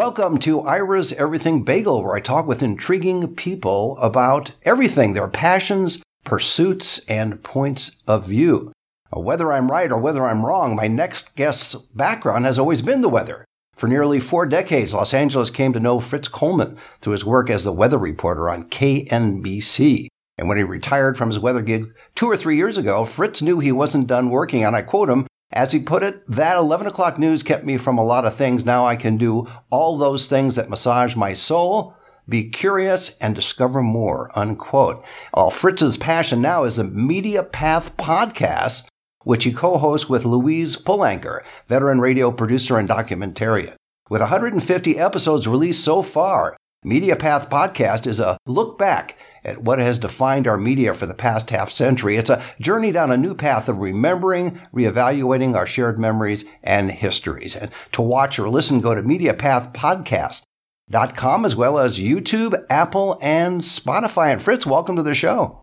Welcome to Ira's Everything Bagel, where I talk with intriguing people about everything, their passions, pursuits, and points of view. Whether I'm right or whether I'm wrong, my next guest's background has always been the weather. For nearly four decades, Los Angeles came to know Fritz Coleman through his work as the weather reporter on KNBC. And when he retired from his weather gig two or three years ago, Fritz knew he wasn't done working, and I quote him, as he put it, that 11 o'clock news kept me from a lot of things. Now I can do all those things that massage my soul, be curious, and discover more, unquote. Well, Fritz's passion now is the Media Path podcast, which he co-hosts with Louise Palanker, veteran radio producer and documentarian. With 150 episodes released so far, Media Path podcast is a look back at what has defined our media for the past half century. It's a journey down a new path of remembering, reevaluating our shared memories and histories. And to watch or listen, go to MediaPathPodcast.com as well as YouTube, Apple, and Spotify. And Fritz, welcome to the show.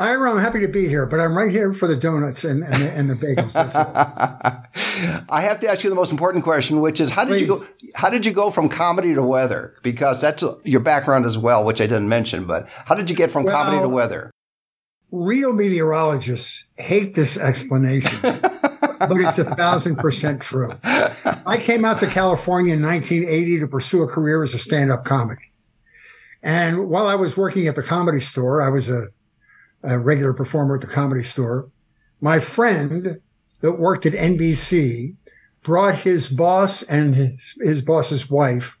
Ira, I'm happy to be here, but I'm right here for the donuts and, and, the, and the bagels. I have to ask you the most important question, which is how did Please. you go? How did you go from comedy to weather? Because that's your background as well, which I didn't mention. But how did you get from well, comedy to weather? Real meteorologists hate this explanation, but it's a thousand percent true. I came out to California in 1980 to pursue a career as a stand-up comic, and while I was working at the comedy store, I was a a regular performer at the comedy store. My friend that worked at NBC brought his boss and his, his boss's wife.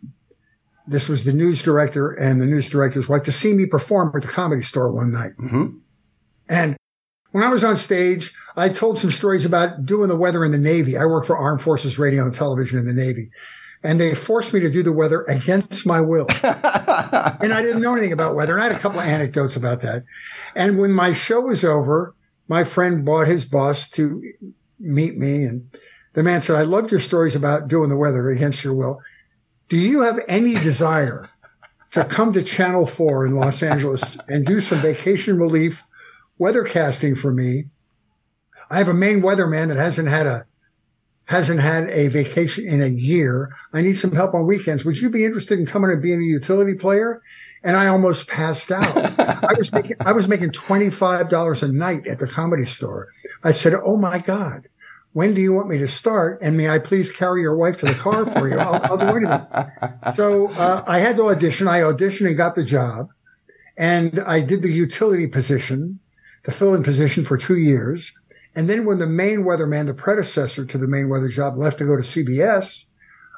This was the news director and the news director's wife to see me perform at the comedy store one night. Mm-hmm. And when I was on stage, I told some stories about doing the weather in the Navy. I work for Armed Forces Radio and Television in the Navy. And they forced me to do the weather against my will. and I didn't know anything about weather. And I had a couple of anecdotes about that. And when my show was over, my friend bought his bus to meet me. And the man said, I loved your stories about doing the weather against your will. Do you have any desire to come to Channel 4 in Los Angeles and do some vacation relief weather casting for me? I have a main weatherman that hasn't had a hasn't had a vacation in a year. I need some help on weekends. Would you be interested in coming and being a utility player? and I almost passed out. I was making I was making twenty five dollars a night at the comedy store. I said, "Oh my God." When do you want me to start? And may I please carry your wife to the car for you? I'll, I'll do anything. So uh, I had to audition. I auditioned and got the job. And I did the utility position, the fill-in position for two years. And then when the main weatherman, the predecessor to the main weather job, left to go to CBS,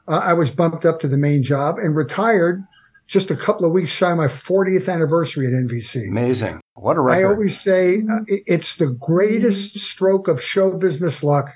uh, I was bumped up to the main job and retired just a couple of weeks shy of my 40th anniversary at NBC. Amazing. What a record. I always say uh, it's the greatest stroke of show business luck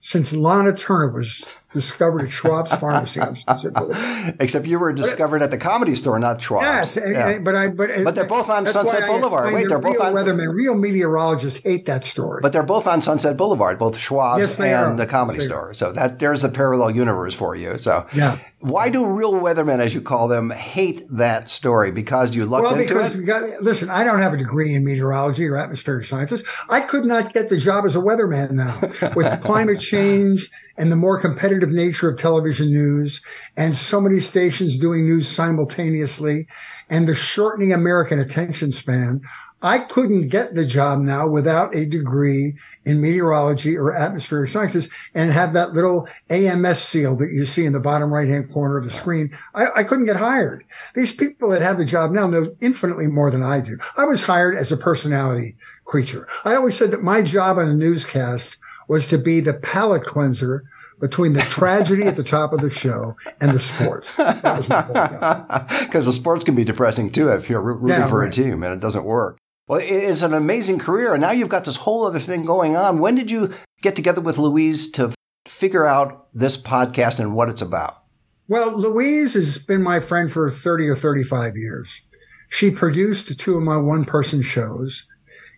since Lana Turner was discovered at Schwab's Pharmacy on Sunset Boulevard. Except you were discovered at the Comedy Store, not Schwab's. Yes, yeah. but I but but they're both on Sunset Boulevard. Wait, they're both on weathermen. Real meteorologists hate that story. But they're both on Sunset Boulevard, both Schwab's yes, and are. the Comedy yes, Store. So that there's a parallel universe for you. So yeah. Why do real weathermen, as you call them, hate that story? Because you looked well, into because, it? Got, listen, I don't have a degree in meteorology or atmospheric sciences. I could not get the job as a weatherman now with climate change and the more competitive nature of television news and so many stations doing news simultaneously and the shortening American attention span. I couldn't get the job now without a degree in meteorology or atmospheric sciences and have that little AMS seal that you see in the bottom right hand corner of the screen. I, I, couldn't get hired. These people that have the job now know infinitely more than I do. I was hired as a personality creature. I always said that my job on a newscast was to be the palate cleanser between the tragedy at the top of the show and the sports. Because the sports can be depressing too if you're rooting yeah, for right. a team and it doesn't work. Well, it's an amazing career. And now you've got this whole other thing going on. When did you get together with Louise to figure out this podcast and what it's about? Well, Louise has been my friend for 30 or 35 years. She produced two of my one person shows.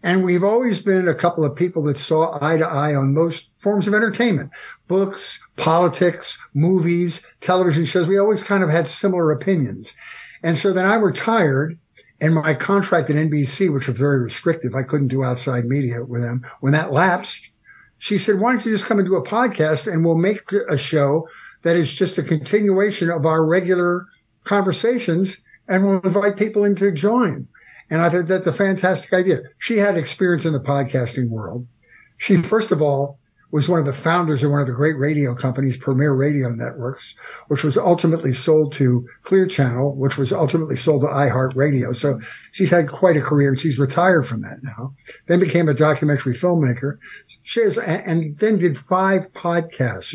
And we've always been a couple of people that saw eye to eye on most forms of entertainment, books, politics, movies, television shows. We always kind of had similar opinions. And so then I retired and my contract at NBC, which was very restrictive, I couldn't do outside media with them. When that lapsed, she said, why don't you just come and do a podcast and we'll make a show that is just a continuation of our regular conversations and we'll invite people in to join. And I think that's a fantastic idea. She had experience in the podcasting world. She, first of all, was one of the founders of one of the great radio companies, Premier Radio Networks, which was ultimately sold to Clear Channel, which was ultimately sold to iHeartRadio. So she's had quite a career. And she's retired from that now. Then became a documentary filmmaker. She has, and then did five podcasts.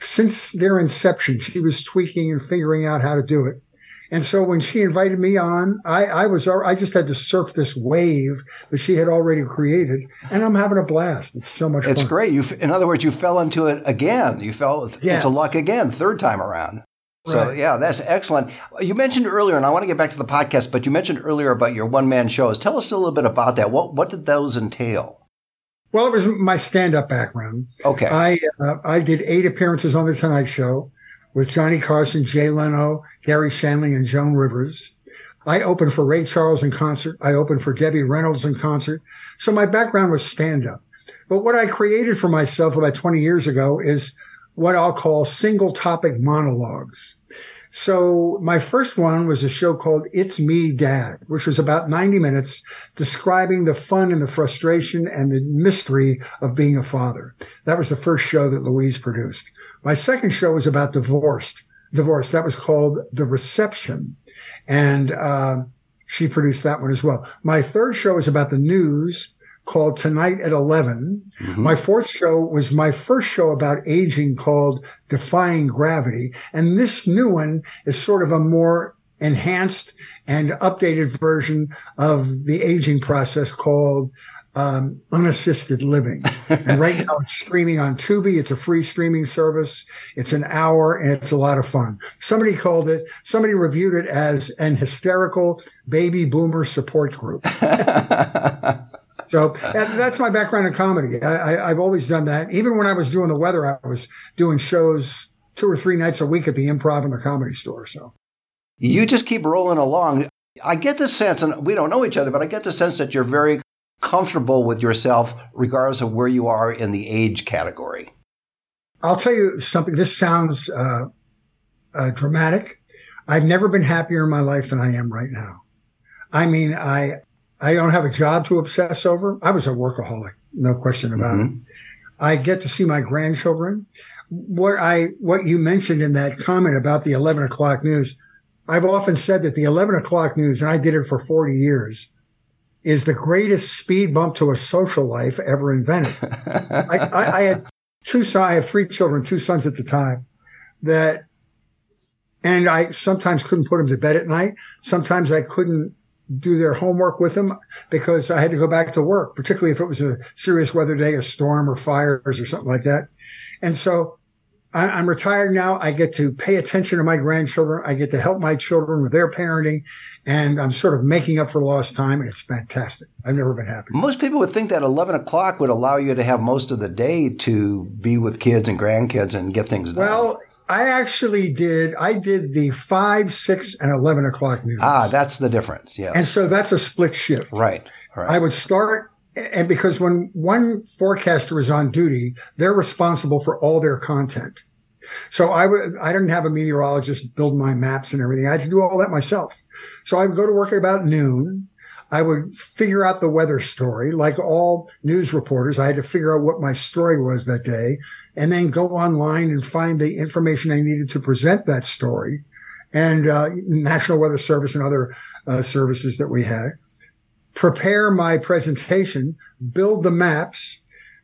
Since their inception, she was tweaking and figuring out how to do it. And so when she invited me on, I, I was I just had to surf this wave that she had already created, and I'm having a blast. It's so much. It's fun. great. You, in other words, you fell into it again. You fell yes. into luck again, third time around. So right. yeah, that's excellent. You mentioned earlier, and I want to get back to the podcast, but you mentioned earlier about your one man shows. Tell us a little bit about that. What what did those entail? Well, it was my stand up background. Okay, I uh, I did eight appearances on the Tonight Show with Johnny Carson, Jay Leno, Garry Shandling, and Joan Rivers. I opened for Ray Charles in concert. I opened for Debbie Reynolds in concert. So my background was stand up. But what I created for myself about 20 years ago is what I'll call single topic monologues. So my first one was a show called It's Me Dad, which was about 90 minutes describing the fun and the frustration and the mystery of being a father. That was the first show that Louise produced. My second show was about divorced divorce. That was called The Reception. And, uh, she produced that one as well. My third show is about the news called Tonight at 11. Mm-hmm. My fourth show was my first show about aging called Defying Gravity. And this new one is sort of a more enhanced and updated version of the aging process called um, unassisted living. and right now it's streaming on Tubi. It's a free streaming service. It's an hour and it's a lot of fun. Somebody called it, somebody reviewed it as an hysterical baby boomer support group. so that's my background in comedy. I, have always done that. Even when I was doing the weather, I was doing shows two or three nights a week at the improv and the comedy store. So you just keep rolling along. I get the sense, and we don't know each other, but I get the sense that you're very comfortable with yourself, regardless of where you are in the age category? I'll tell you something. This sounds uh, uh, dramatic. I've never been happier in my life than I am right now. I mean, I I don't have a job to obsess over. I was a workaholic, no question about mm-hmm. it. I get to see my grandchildren. What I what you mentioned in that comment about the eleven o'clock news, I've often said that the eleven o'clock news, and I did it for forty years, is the greatest speed bump to a social life ever invented. I, I, I, had two sons, I have three children, two sons at the time that, and I sometimes couldn't put them to bed at night. Sometimes I couldn't do their homework with them because I had to go back to work, particularly if it was a serious weather day, a storm or fires or something like that. And so I, am retired now. I get to pay attention to my grandchildren. I get to help my children with their parenting and I'm sort of making up for lost time and it's fantastic. I've never been happier. Most people would think that 11 o'clock would allow you to have most of the day to be with kids and grandkids and get things done. Well, I actually did. I did the five, six, and eleven o'clock news. Ah, that's the difference. Yeah, and so that's a split shift. Right. Right. I would start and because when one forecaster is on duty, they're responsible for all their content. So I would, I didn't have a meteorologist build my maps and everything. I had to do all that myself. So I would go to work at about noon. I would figure out the weather story. Like all news reporters, I had to figure out what my story was that day and then go online and find the information I needed to present that story and uh, National Weather Service and other uh, services that we had prepare my presentation, build the maps,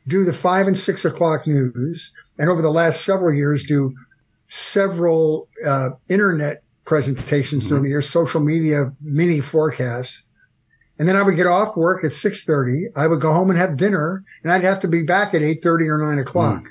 do the five and six o'clock news, and over the last several years do several uh, internet presentations mm-hmm. during the year, social media mini forecasts. And then I would get off work at 6.30. I would go home and have dinner and I'd have to be back at 8.30 or 9 o'clock. Mm.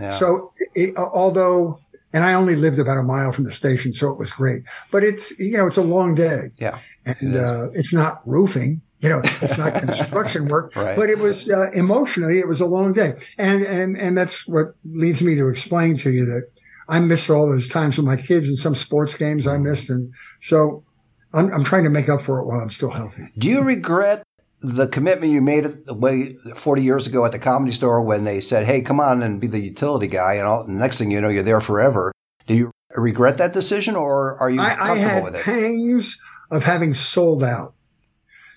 Yeah. So it, although, and I only lived about a mile from the station, so it was great, but it's, you know, it's a long day. Yeah. And it uh, it's not roofing. You know, it's not construction work, right. but it was uh, emotionally, it was a long day. And, and, and that's what leads me to explain to you that I missed all those times with my kids and some sports games I missed. And so I'm, I'm trying to make up for it while I'm still healthy. Do you regret the commitment you made way 40 years ago at the comedy store when they said, Hey, come on and be the utility guy. And all, the next thing you know, you're there forever. Do you regret that decision or are you I, comfortable I had with it? pangs of having sold out.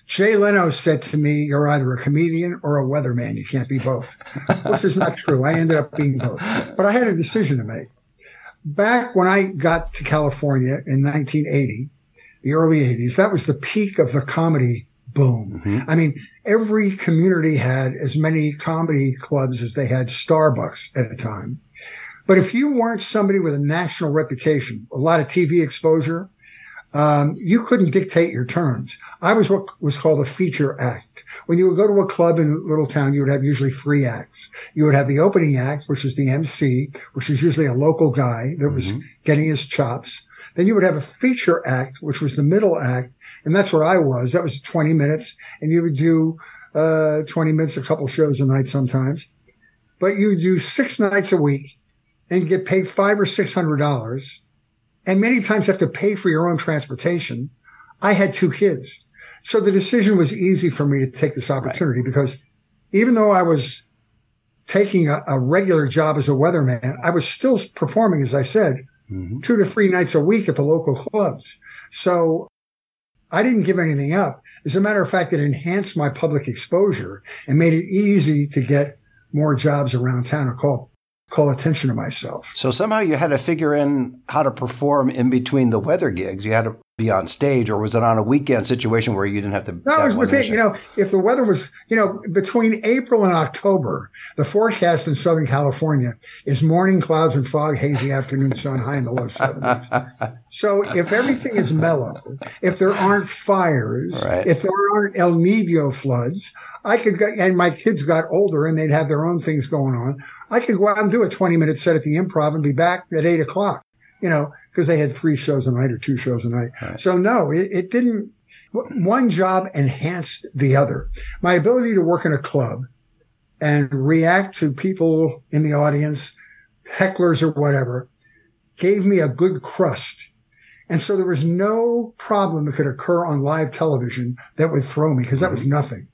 Jay Leno said to me, You're either a comedian or a weatherman. You can't be both, which is not true. I ended up being both. But I had a decision to make. Back when I got to California in 1980, the early 80s, that was the peak of the comedy boom. Mhm. I mean, every community had as many comedy clubs as they had Starbucks at a time. But if you weren't somebody with a national reputation, a lot of TV exposure, um, you couldn't dictate your terms. I was what was called a feature act. When you would go to a club in a little town, you would have usually three acts. You would have the opening act, which is the MC, which is usually a local guy that was Mhm. getting his chops. Then you would have a feature act, which was the middle act. And that's what I was. That was 20 minutes. And you would do, uh, 20 minutes, a couple shows a night sometimes. But you do six nights a week and get paid five or six hundred dollars and many times have to pay for your own transportation. I had two kids. So the decision was easy for me to take this opportunity because even though I was taking a, a regular job as a weatherman, I was still performing, as I said, Mhm. two to three nights a week at the local clubs. So I didn't give anything up. As a matter of fact, it enhanced my public exposure and made it easy to get more jobs around town and call call attention to myself. So somehow you had to figure in how to perform in between the weather gigs. You had to be on stage, or was it on a weekend situation where you didn't have to? No, it was between, you know, if the weather was, you know, between April and October, the forecast in Southern California is morning clouds and fog, hazy afternoon sun, high in the low 70s. So if everything is mellow, if there aren't fires, Right. if there aren't El Nino floods, I could go, and my kids got older and they'd have their own things going on. I could go out and do a 20 minute set at the improv and be back at eight o'clock, you know, because they had three shows a night or two shows a night. Right. So no, it, it didn't, one job enhanced the other. My ability to work in a club and react to people in the audience, hecklers or whatever, gave me a good crust. And so there was no problem that could occur on live television that would throw me because that was mm-hmm. nothing.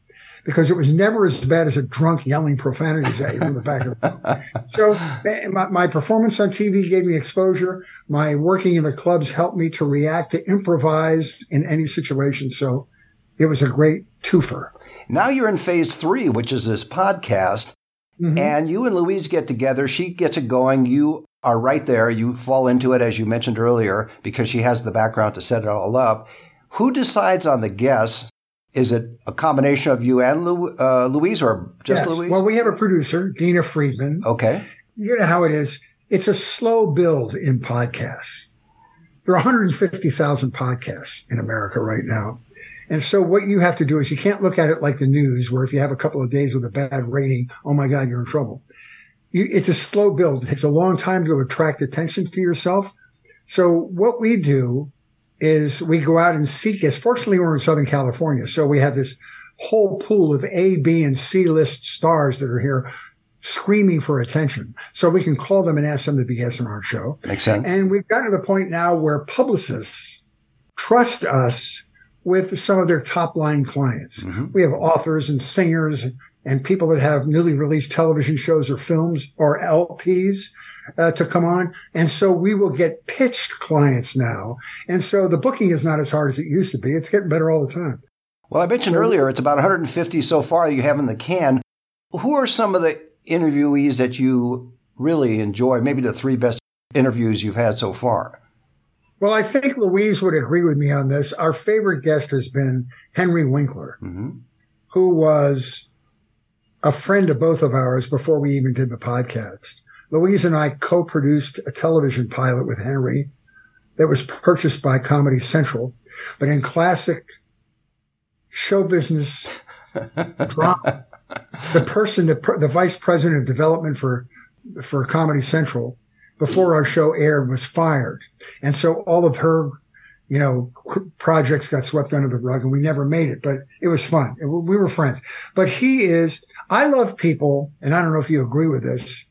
Because it was never as bad as a drunk yelling profanities at you from the back of the room. So my, my performance on TV gave me exposure. My working in the clubs helped me to react, to improvise in any situation. So it was a great twofer. Now you're in phase three, which is this podcast, Mhm. and you and Louise get together. She gets it going. You are right there. You fall into it, as you mentioned earlier, because she has the background to set it all up. Who decides on the guests? Is it a combination of you and Lou, uh, Louise, or just Yes. Louise? Well, we have a producer, Dina Friedman. okay. You know how it is. It's a slow build in podcasts. There are 150,000 podcasts in America right now. And so what you have to do is you can't look at it like the news, where if you have a couple of days with a bad rating, oh my God, you're in trouble. You, it's a slow build. It takes a long time to attract attention to yourself. So what we do is we go out and seek guests. Fortunately, we're in Southern California. So we have this whole pool of A, B, and C list stars that are here screaming for attention. So we can call them and ask them to be guests on our show. Makes sense. And we've gotten to the point now where publicists trust us with some of their top line clients. Mhm. We have authors and singers and people that have newly released television shows or films or LPs uh, to come on. And so we will get pitched clients now. And so the booking is not as hard as it used to be. It's getting better all the time. Well, I mentioned So- earlier it's about 150 so far you have in the can. Who are some of the interviewees that you really enjoy? Maybe the three best interviews you've had so far. Well, I think Louise would agree with me on this. Our favorite guest has been Henry Winkler. hmm who was a friend of both of ours before we even did the podcast. Louise and I co-produced a television pilot with Henry that was purchased by Comedy Central, but in classic show business drama, the person, the, the vice president of development for, for Comedy Central before our show aired was fired. And so all of her you know, projects got swept under the rug and we never made it, but it was fun. We were friends. But he is, I love people, and I don't know if you agree with this.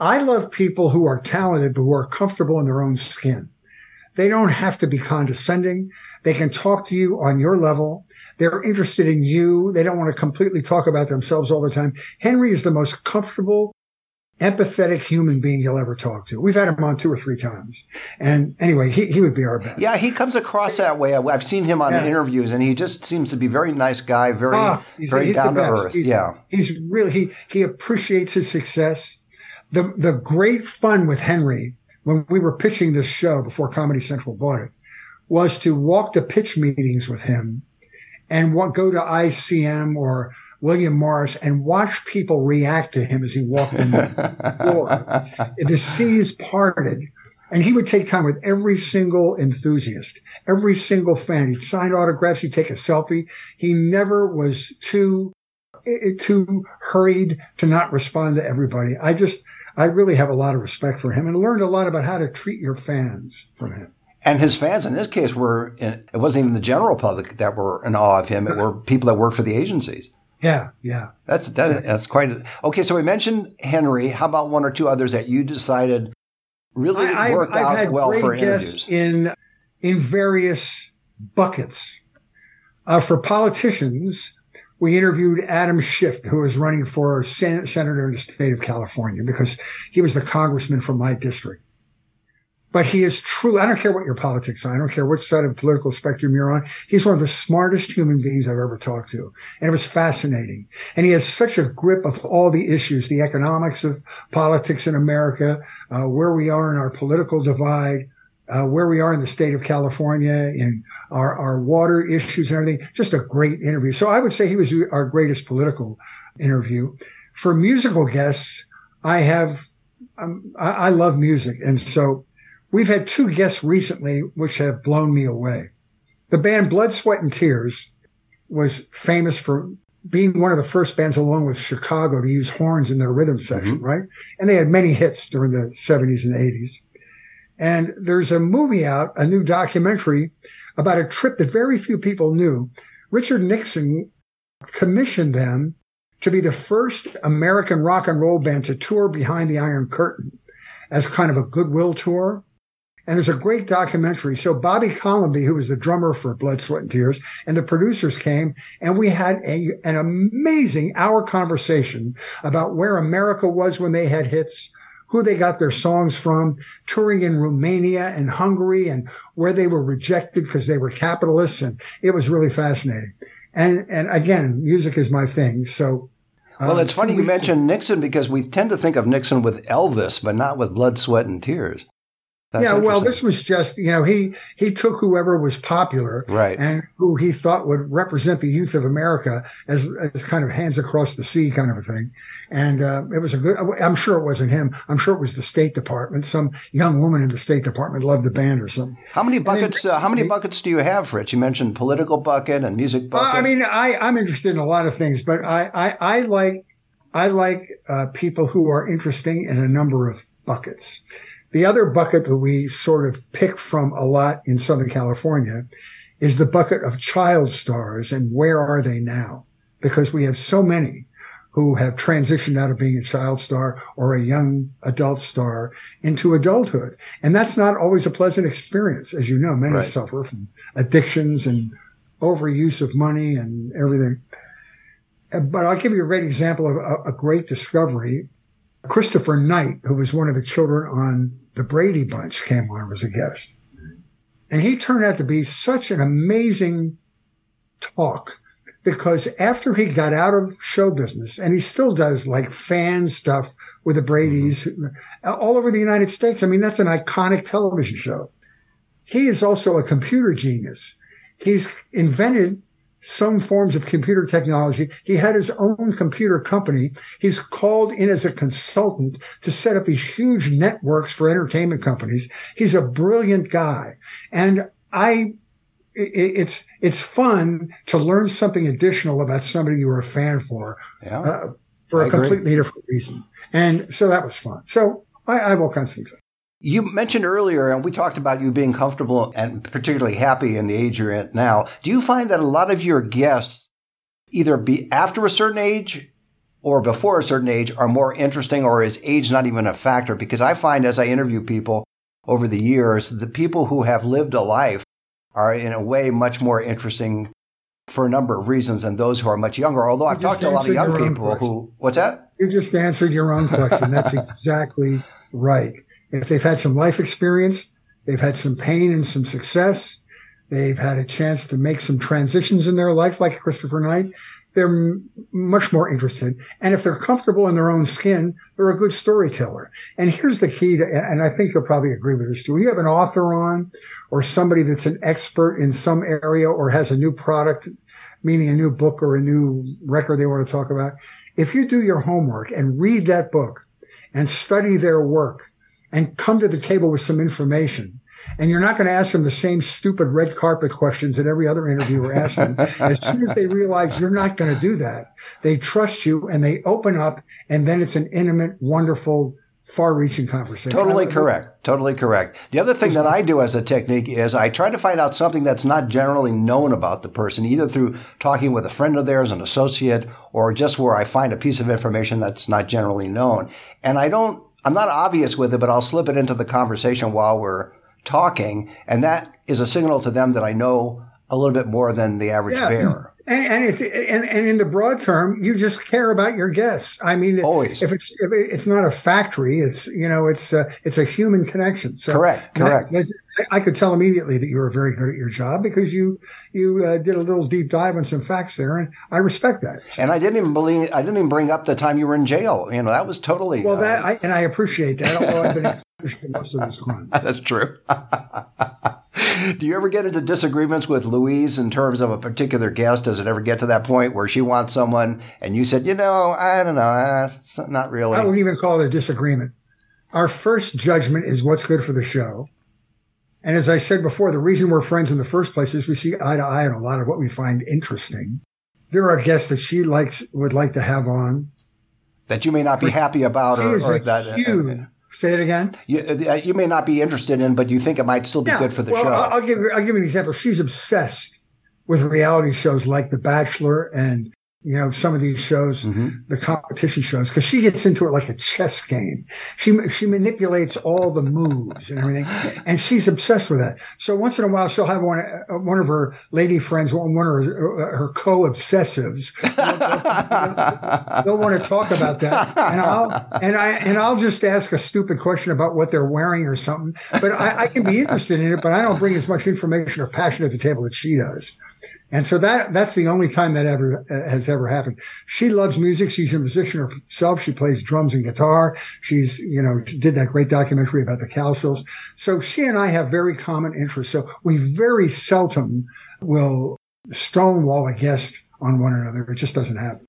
I love people who are talented, but who are comfortable in their own skin. They don't have to be condescending. They can talk to you on your level. They're interested in you. They don't want to completely talk about themselves all the time. Henry is the most comfortable empathetic human being you'll ever talk to. We've had him on two or three times. And anyway, he, he would be our best. Yeah, he comes across that way. I've seen him on yeah. interviews and he just seems to be a very nice guy, very, ah, very down to earth. He's, yeah. He's really, he, he appreciates his success. The, the great fun with Henry when we were pitching this show before Comedy Central bought it was to walk to pitch meetings with him and what, go to ICM or William Morris and watch people react to him as he walked in the door. The seas parted. And he would take time with every single enthusiast, every single fan. He'd sign autographs. He'd take a selfie. He never was too, eh, too hurried to not respond to everybody. I just, I really have a lot of respect for him and learned a lot about how to treat your fans from him. And his fans in this case were, in, it wasn't even the general public that were in awe of him. It were people that worked for the agencies. Yeah, yeah. That's that, that's quite a, okay. So we mentioned Henry. How about one or two others that you decided really I, worked I've, out I've well for interviews? In in various buckets. Uh, for politicians, we interviewed Adam Schiff, who was running for sen- senator in the state of California because he was the congressman from my district. But he is truly, I don't care what your politics are. I don't care which side of the political spectrum you're on. He's one of the smartest human beings I've ever talked to. And it was fascinating. And he has such a grip of all the issues, the economics of politics in America, uh, where we are in our political divide, uh, where we are in the state of California, in our, our water issues and everything. Just a great interview. So I would say he was our greatest political interview. For musical guests, I have, um, I, I love music. And so We've had two guests recently which have blown me away. The band Blood, Sweat, and Tears was famous for being one of the first bands along with Chicago to use horns in their rhythm section, mm-hmm. right? And they had many hits during the 70s and 80s. And there's a movie out, a new documentary about a trip that very few people knew. Richard Nixon commissioned them to be the first American rock and roll band to tour behind the Iron Curtain as kind of a goodwill tour. And there's a great documentary. So Bobby Colomby, who was the drummer for Blood, Sweat, and Tears, and the producers came, and we had a, an amazing hour conversation about where America was when they had hits, who they got their songs from, touring in Romania and Hungary, and where they were rejected because they were capitalists. And it was really fascinating. And and again, music is my thing. So uh, well, it's funny you mentioned Nixon because we tend to think of Nixon with Elvis, but not with blood, sweat, and tears. That's yeah, well, this was just you know he he took whoever was popular, right, and who he thought would represent the youth of America as as kind of hands across the sea kind of a thing, and uh, it was a good. I'm sure it wasn't him. I'm sure it was the State Department. Some young woman in the State Department loved the band or something. How many buckets? Uh, how many buckets do you have, Rich? You mentioned political bucket and music bucket. Uh, I mean, I I'm interested in a lot of things, but I I, I like I like uh, people who are interesting in a number of buckets. The other bucket that we sort of pick from a lot in Southern California is the bucket of child stars and where are they now? Because we have so many who have transitioned out of being a child star or a young adult star into adulthood. And that's not always a pleasant experience. As you know, many right. suffer from addictions and overuse of money and everything. Uh, but I'll give you a great example of a, a great discovery. Christopher Knight, who was one of the children on the Brady Bunch came on as a guest. And he turned out to be such an amazing talk because after he got out of show business, and he still does like fan stuff with the Brady's mm-hmm. all over the United States. I mean, that's an iconic television show. He is also a computer genius. He's invented some forms of computer technology. He had his own computer company. He's called in as a consultant to set up these huge networks for entertainment companies. He's a brilliant guy. And I, it's, it's fun to learn something additional about somebody you were a fan for, yeah, uh, for I a completely different reason. And so that was fun. So I, I have all kinds of things. You mentioned earlier, and we talked about you being comfortable and particularly happy in the age you're at now. Do you find that a lot of your guests either be after a certain age or before a certain age are more interesting or is age not even a factor? Because I find as I interview people over the years, the people who have lived a life are in a way much more interesting for a number of reasons than those who are much younger. Although I've talked to a lot of young people who, what's that? You just answered your own question. That's exactly right. If they've had some life experience, they've had some pain and some success, they've had a chance to make some transitions in their life, like Christopher Knight, they're m- much more interested. And if they're comfortable in their own skin, they're a good storyteller. And here's the key to, and I think you'll probably agree with this too. You have an author on or somebody that's an expert in some area or has a new product, meaning a new book or a new record they want to talk about. If you do your homework and read that book and study their work and come to the table with some information, and you're not going to ask them the same stupid red carpet questions that every other interviewer asks them. as soon as they realize you're not going to do that, they trust you and they open up, and then it's an intimate, wonderful, far-reaching conversation. Totally correct. Totally correct. The other thing that I do as a technique is I try to find out something that's not generally known about the person, either through talking with a friend of theirs, an associate, or just where I find a piece of information that's not generally known. And I don't, I'm not obvious with it, but I'll slip it into the conversation while we're talking, and that is a signal to them that I know a little bit more than the average yeah. bearer. And and, it, and and in the broad term, you just care about your guests. I mean, always. If it's if it's not a factory, it's you know it's a, it's a human connection. So correct, correct. That, I could tell immediately that you were very good at your job because you you uh, did a little deep dive on some facts there, and I respect that. So. And I didn't even believe I didn't even bring up the time you were in jail. You know that was totally well. Uh, that I, and I appreciate that. Although I've been most of this crime. That's true. Do you ever get into disagreements with Louise in terms of a particular guest? Does it ever get to that point where she wants someone and you said, you know, I don't know, uh, not really? I wouldn't even call it a disagreement. Our first judgment is what's good for the show. And as I said before, the reason we're friends in the first place is we see eye to eye on a lot of what we find interesting. There are guests that she likes would like to have on that you may not be happy about, or, or that. Uh, huge, uh, Say it again. You, uh, you may not be interested in, but you think it might still be yeah, good for the well, show. I'll give I'll give you an example. She's obsessed with reality shows like The Bachelor and you know, some of these shows, mm-hmm. the competition shows, because she gets into it like a chess game. She she manipulates all the moves and everything, and she's obsessed with that. So once in a while, she'll have one uh, one of her lady friends, one, one of her, uh, her co-obsessives. They'll, they'll want to talk about that, and I'll and I and I'll just ask a stupid question about what they're wearing or something. But I, I can be interested in it, but I don't bring as much information or passion at the table that she does. And so that that's the only time that ever uh, has ever happened. She loves music. She's a musician herself. She plays drums and guitar. She's, you know, did that great documentary about the Cowsills. So she and I have very common interests. So we very seldom will stonewall a guest on one another. It just doesn't happen.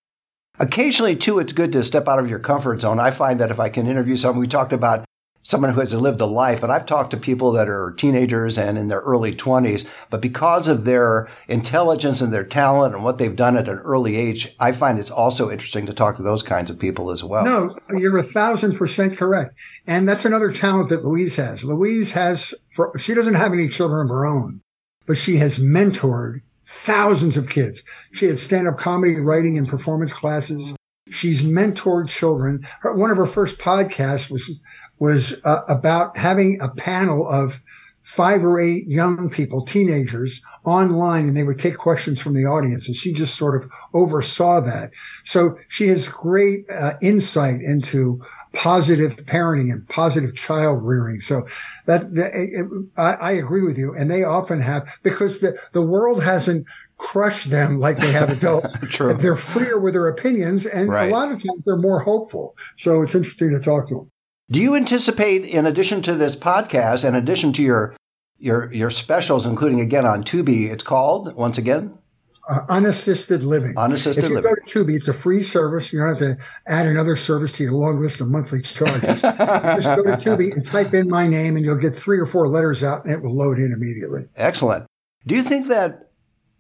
Occasionally, too, it's good to step out of your comfort zone. I find that if I can interview someone, we talked about someone who has lived a life. And I've talked to people that are teenagers and in their early 20s, but because of their intelligence and their talent and what they've done at an early age, I find it's also interesting to talk to those kinds of people as well. No, you're a thousand percent correct. And that's another talent that Louise has. Louise has, for, she doesn't have any children of her own, but she has mentored thousands of kids. She had stand up comedy, writing, and performance classes. She's mentored children. Her, one of her first podcasts was was uh, about having a panel of five or eight young people, teenagers online, and they would take questions from the audience. And she just sort of oversaw that. So she has great uh, insight into positive parenting and positive child rearing. So that, that it, I, I, agree with you. And they often have, because the, the world hasn't crushed them like they have adults. True. They're freer with their opinions. And right. a lot of times they're more hopeful. So it's interesting to talk to them. Do you anticipate, in addition to this podcast, in addition to your your your specials, including again on Tubi, it's called once again uh, unassisted living. Unassisted living. if you living. go to Tubi, it's a free service. You don't have to add another service to your long list of monthly charges. just go to Tubi and type in my name, and you'll get three or four letters out, and it will load in immediately. Excellent. Do you think that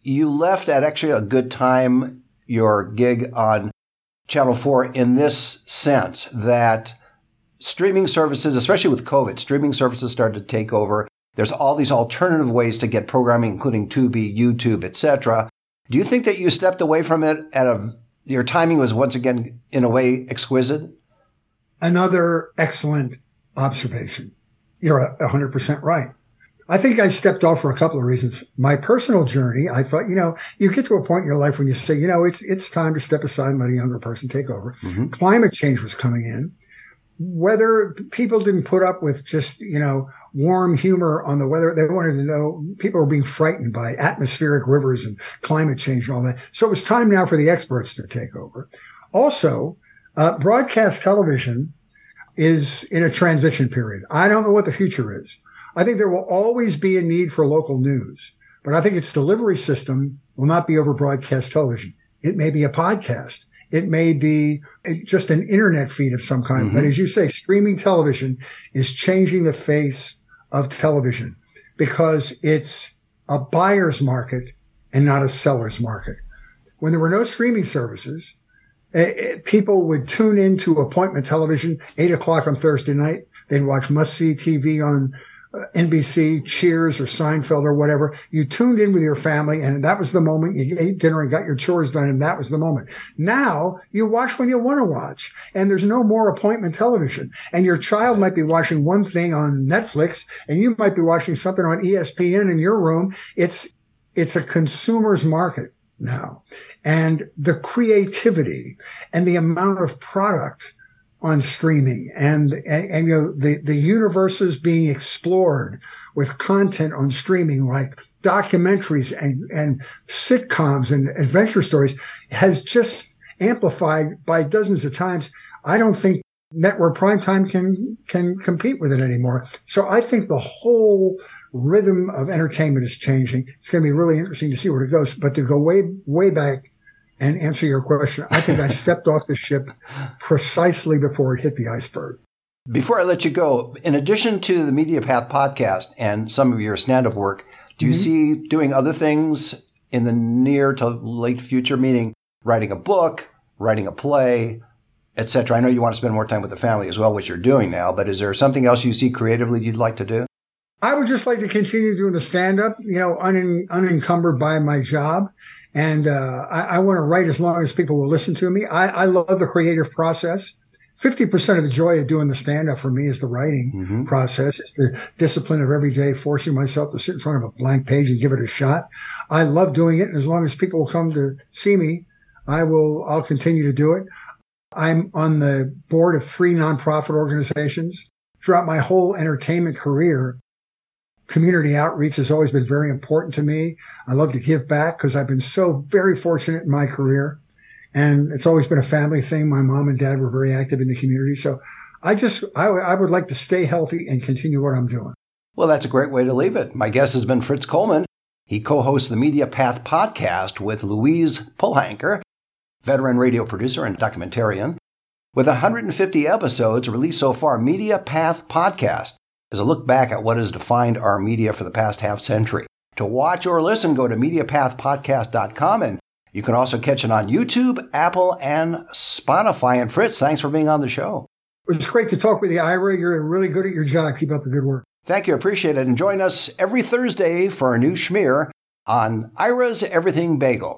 you left at actually a good time your gig on Channel Four in this sense that streaming services, especially with COVID, streaming services started to take over. There's all these alternative ways to get programming, including Tubi, YouTube, etc. Do you think that you stepped away from it at a your timing was once again in a way exquisite? Another excellent observation. You're hundred percent right. I think I stepped off for a couple of reasons. My personal journey, I thought, you know, you get to a point in your life when you say, you know, it's it's time to step aside and let a younger person take over. Mm-hmm. Climate change was coming in. Weather people didn't put up with just, you know, warm humor on the weather, they wanted to know people were being frightened by atmospheric rivers and climate change and all that. So it was time now for the experts to take over. Also, uh, broadcast television is in a transition period. I don't know what the future is. I think there will always be a need for local news, but I think its delivery system will not be over broadcast television. It may be a podcast. It may be just an internet feed of some kind. Mm-hmm. But as you say, streaming television is changing the face of television because it's a buyer's market and not a seller's market. When there were no streaming services, it, eh, it, eh, people would tune into appointment television, eight o'clock on Thursday night. They'd watch must see TV on NBC, Cheers or Seinfeld or whatever. You tuned in with your family and that was the moment you ate dinner and got your chores done. And that was the moment. Now you watch when you want to watch and there's no more appointment television and your child might be watching one thing on Netflix and you might be watching something on ESPN in your room. It's, it's a consumer's market now and the creativity and the amount of product on streaming and, and, and, you know, the, the universes being explored with content on streaming like documentaries and, and sitcoms and adventure stories has just amplified by dozens of times. I don't think network primetime can, can compete with it anymore. So I think the whole rhythm of entertainment is changing. It's going to be really interesting to see where it goes, but to go way, way back and answer your question, I think I stepped off the ship precisely before it hit the iceberg. Before I let you go, in addition to the Media Path podcast and some of your stand up work, do you mm-hmm. see doing other things in the near to late future, meaning writing a book, writing a play, etc.? I know you want to spend more time with the family as well, which you're doing now, but is there something else you see creatively you'd like to do? I would just like to continue doing the stand up, you know, un- unencumbered by my job and uh, I, I want to write as long as people will listen to me. I, I love the creative process. 50% of the joy of doing the stand up for me is the writing mm-hmm. process. It's the discipline of every day, forcing myself to sit in front of a blank page and give it a shot. I love doing it. And as long as people will come to see me, I will, I'll continue to do it. I'm on the board of three nonprofit organizations. Throughout my whole entertainment career, community outreach has always been very important to me. I love to give back because I've been so very fortunate in my career. And it's always been a family thing. My mom and dad were very active in the community. So I just, I, I would like to stay healthy and continue what I'm doing. Well, that's a great way to leave it. My guest has been Fritz Coleman. He co-hosts the Media Path podcast with Louise Palanker, veteran radio producer and documentarian. With 150 episodes released so far, Media Path podcast is a look back at what has defined our media for the past half century. To watch or listen, go to MediaPathPodcast.com and you can also catch it on YouTube, Apple, and Spotify. And Fritz, thanks for being on the show. It was great to talk with you, Ira. You're really good at your job. Keep up the good work. Thank you. Appreciate it. And join us every Thursday for a new schmear on Ira's Everything Bagel.